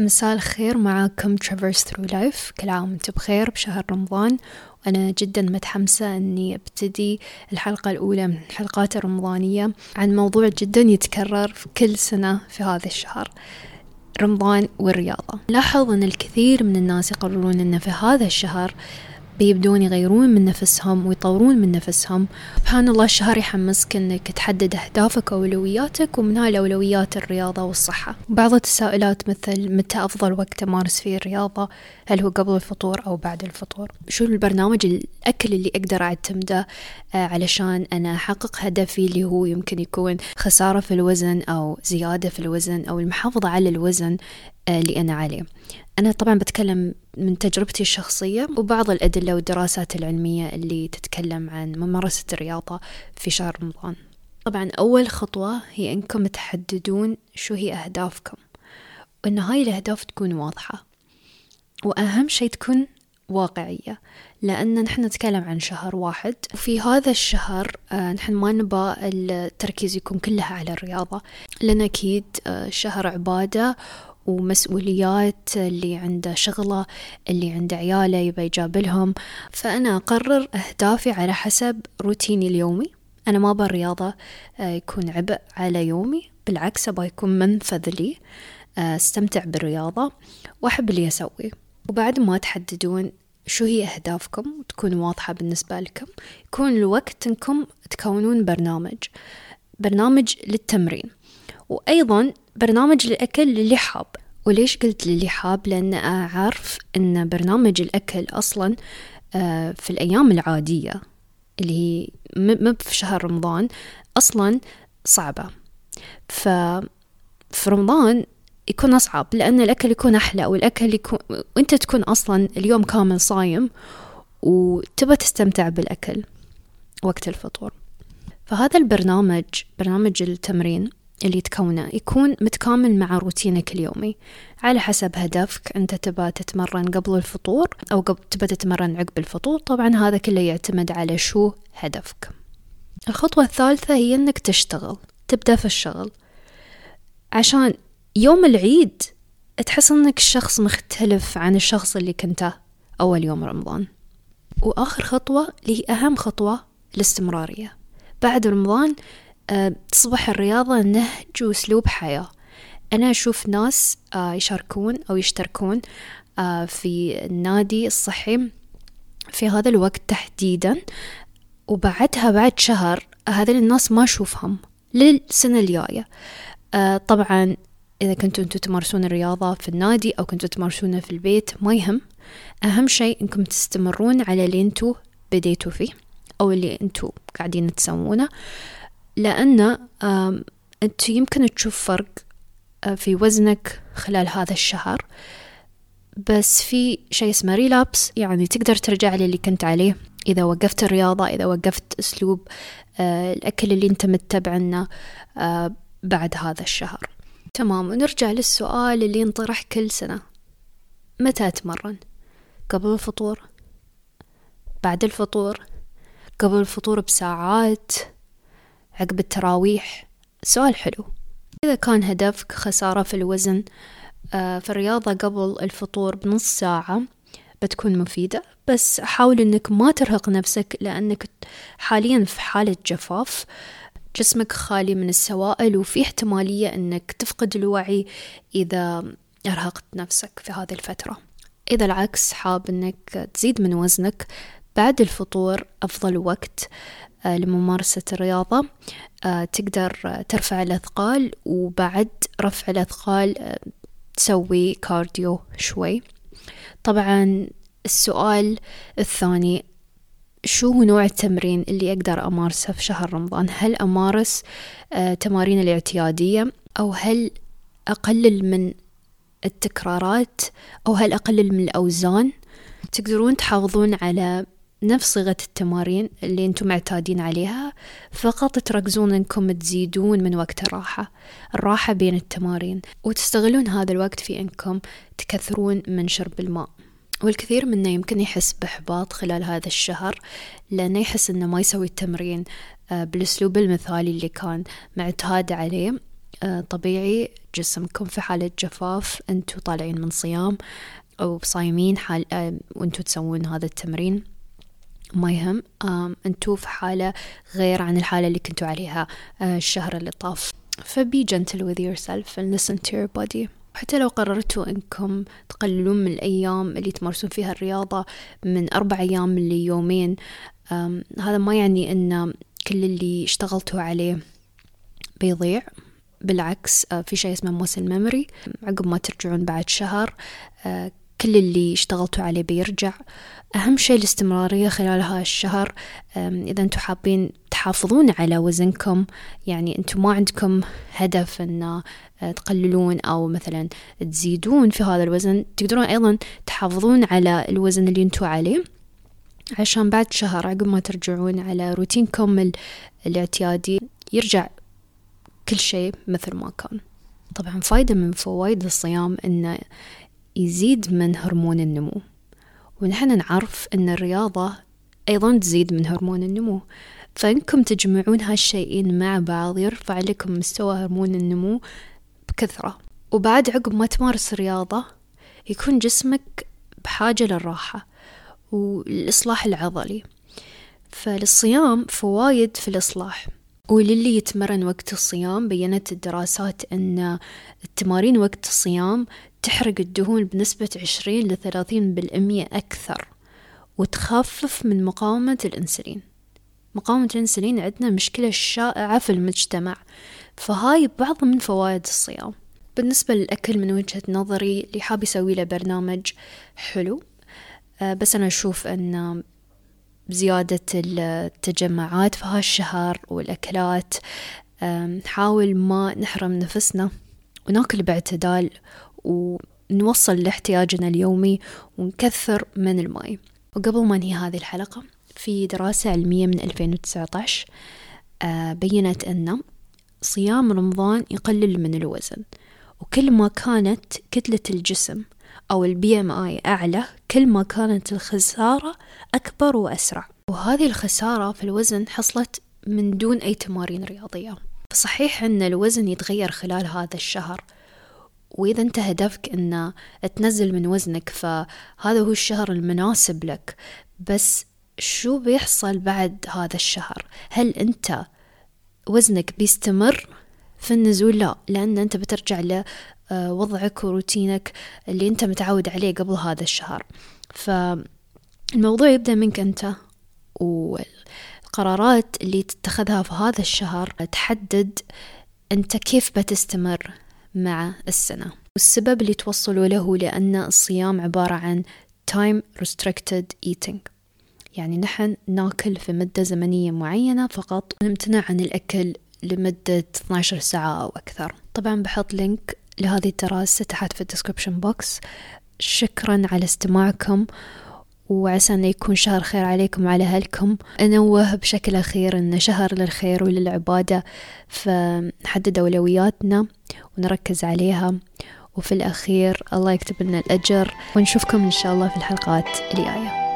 مساء الخير. معاكم ترافرس ثرو لايف كل عام وأنتم بخير بشهر رمضان. وأنا جدا متحمسة أني أبتدي الحلقة الأولى من الحلقات الرمضانية عن موضوع جدا يتكرر في كل سنة في هذا الشهر رمضان والرياضة. لاحظ أن الكثير من الناس يقررون أن في هذا الشهر بيبدون يغيرون من نفسهم ويطورون من نفسهم. سبحان الله الشهر يحمسك إنك تحدد أهدافك وأولوياتك ومن هاي الأولويات الرياضة والصحة. بعض التساؤلات مثل متى أفضل وقت أمارس فيه الرياضة؟ هل هو قبل الفطور أو بعد الفطور؟ شو البرنامج الأكل اللي أقدر أعتمده آه، علشان أنا أحقق هدفي اللي هو يمكن يكون خسارة في الوزن أو زيادة في الوزن أو المحافظة على الوزن اللي أنا عليه. أنا طبعا بتكلم من تجربتي الشخصية وبعض الأدلة والدراسات العلمية اللي تتكلم عن ممارسة الرياضة في شهر رمضان. طبعا أول خطوة هي أنكم تحددون شو هي أهدافكم وأن هاي الأهداف تكون واضحة. وأهم شيء تكون واقعية لأن نحن نتكلم عن شهر واحد. وفي هذا الشهر آه، نحن ما نبى التركيز يكون كلها على الرياضة لأن أكيد آه، شهر عبادة ومسؤوليات اللي عنده شغله اللي عنده عياله يبى يجابلهم. فأنا أقرر أهدافي على حسب روتيني اليومي. أنا ما بالرياضة آه، يكون عبء على يومي. بالعكس أبغى يكون منفذ لي آه، أستمتع بالرياضة وأحب اللي أسويه. وبعد ما تحددون شو هي أهدافكم وتكون واضحة بالنسبة لكم يكون الوقت أنكم تكونون برنامج. برنامج للتمرين. وأيضا برنامج الأكل للي حاب وليش قلت للي حاب لأن أعرف أن برنامج الأكل أصلا آه، في الأيام العادية اللي هي مو في شهر رمضان أصلا صعبة. ف في رمضان يكون أصعب لأن الأكل يكون أحلى والأكل يكون وأنت تكون أصلا اليوم كامل صايم وتبى تستمتع بالأكل وقت الفطور. فهذا البرنامج برنامج التمرين اللي تكونه يكون متكامل مع روتينك اليومي. على حسب هدفك أنت تبى تتمرن قبل الفطور أو تبى تتمرن عقب الفطور. طبعا هذا كله يعتمد على شو هدفك. الخطوة الثالثة هي أنك تشتغل تبدأ في الشغل. عشان يوم العيد تحس أنك شخص مختلف عن الشخص اللي كنته أول يوم رمضان. وآخر خطوة اللي هي أهم خطوة الاستمرارية. بعد رمضان تصبح الرياضة نهج وأسلوب حياة. أنا أشوف ناس آه، يشاركون أو يشتركون آه، في النادي الصحي في هذا الوقت تحديدا. وبعدها بعد شهر هذول الناس ما أشوفهم للسنة الجاية. طبعا إذا كنتوا أنتوا تمارسون الرياضة في النادي أو كنتوا تمارسونها في البيت ما يهم. أهم شيء إنكم تستمرون على اللي أنتوا بديتوا فيه أو اللي أنتوا قاعدين تسوونه. لأن أنت يمكن تشوف فرق آه، في وزنك خلال هذا الشهر بس في شيء اسمه ريلابس يعني تقدر ترجع للي كنت عليه إذا وقفت الرياضة إذا وقفت أسلوب آه، الأكل اللي أنت متبعنه آه، بعد هذا الشهر تمام ونرجع للسؤال اللي ينطرح كل سنة متى أتمرن؟ قبل الفطور؟ بعد الفطور؟ قبل الفطور بساعات؟ عقب التراويح. سؤال حلو. إذا كان هدفك خسارة في الوزن آه، فالرياضة قبل الفطور بنص ساعة بتكون مفيدة بس حاول إنك ما ترهق نفسك لأنك حاليا في حالة جفاف. جسمك خالي من السوائل وفي احتمالية إنك تفقد الوعي إذا أرهقت نفسك في هذه الفترة. إذا العكس حاب إنك تزيد من وزنك. بعد الفطور أفضل وقت. لممارسة الرياضة. آه، تقدر ترفع الأثقال وبعد رفع الأثقال آه، تسوي كارديو شوي. طبعا السؤال الثاني شو هو نوع التمرين اللي أقدر أمارسه في شهر رمضان؟ هل أمارس تمارين الاعتيادية؟ أو هل أقلل من التكرارات؟ أو هل أقلل من الأوزان؟ تقدرون تحافظون على نفس صيغة التمارين اللي أنتم معتادين عليها فقط تركزون انكم تزيدون من وقت الراحة الراحة بين التمارين وتستغلون هذا الوقت في انكم تكثرون من شرب الماء. والكثير منا يمكن يحس بإحباط خلال هذا الشهر لأنه يحس أنه ما يسوي التمرين آه، بالأسلوب المثالي اللي كان معتاد عليه. آه، طبيعي جسمكم في حالة جفاف أنتوا طالعين من صيام أو صايمين حال آه، وأنتوا تسوون هذا التمرين. ما يهم. أنتوا في حالة غير عن الحالة اللي كنتوا عليها الشهر اللي طاف. فبي gentle with yourself and listen to your body. حتى لو قررتوا انكم تقللون من الأيام اللي تمارسون فيها الرياضة من أربع أيام ليومين هذا ما يعني إن كل اللي اشتغلتوا عليه بيضيع. بالعكس آه، في شيء اسمه موسل ميموري عقب ما ترجعون بعد شهر آه، كل اللي اشتغلتوا عليه بيرجع. أهم شيء الاستمرارية خلال هذا الشهر إذا أنتم حابين تحافظون على وزنكم يعني أنتم ما عندكم هدف أن تقللون أو مثلا تزيدون في هذا الوزن تقدرون أيضا تحافظون على الوزن اللي أنتم عليه. عشان بعد شهر عقب ما ترجعون على روتينكم الاعتيادي يرجع كل شيء مثل ما كان. طبعا فايدة من فوائد الصيام إنه يزيد من هرمون النمو. ونحن نعرف أن الرياضة أيضا تزيد من هرمون النمو. فإنكم تجمعون هالشيئين مع بعض يرفع لكم مستوى هرمون النمو بكثرة. وبعد عقب ما تمارس الرياضة يكون جسمك بحاجة للراحة والإصلاح العضلي. فالصيام فوايد في الإصلاح. وللي يتمرن وقت الصيام بينت الدراسات أن التمارين وقت الصيام تحرق الدهون بنسبة عشرين لثلاثين بالمية أكثر وتخفف من مقاومة الأنسولين. مقاومة الأنسولين عندنا مشكلة شائعة في المجتمع فهاي بعض من فوائد الصيام. بالنسبة للأكل من وجهة نظري اللي حاب يسوي له برنامج حلو آه، بس أنا أشوف أن زيادة التجمعات في هالشهر والأكلات نحاول ما نحرم نفسنا وناكل باعتدال ونوصل لاحتياجنا اليومي ونكثر من الماء. وقبل ما ننهي هذه الحلقة في دراسة علمية من 2019 آه، بينت أن صيام رمضان يقلل من الوزن. وكل ما كانت كتلة الجسم أو ال BMI أعلى كل ما كانت الخسارة أكبر وأسرع. وهذه الخسارة في الوزن حصلت من دون أي تمارين رياضية. فصحيح أن الوزن يتغير خلال هذا الشهر وإذا أنت هدفك أن تنزل من وزنك فهذا هو الشهر المناسب لك. بس شو بيحصل بعد هذا الشهر؟ هل أنت وزنك بيستمر في النزول؟ لا لأن أنت بترجع لوضعك وروتينك اللي أنت متعود عليه قبل هذا الشهر. فالموضوع يبدأ منك أنت والقرارات اللي تتخذها في هذا الشهر تحدد أنت كيف بتستمر. مع السنة. والسبب اللي توصلوا له لأن الصيام عبارة عن time restricted eating. يعني نحن ناكل في مدة زمنية معينة فقط. نمتنع عن الأكل لمدة 12 ساعة أو أكثر. طبعا بحط link لهذه الدراسة تحت في ال description box شكرا على استماعكم. وعسى أنه يكون شهر خير عليكم وعلى أهلكم. أنوه بشكل أخير أن شهر للخير وللعبادة فنحدد أولوياتنا ونركز عليها. وفي الأخير الله يكتب لنا الأجر ونشوفكم إن شاء الله في الحلقات الجاية.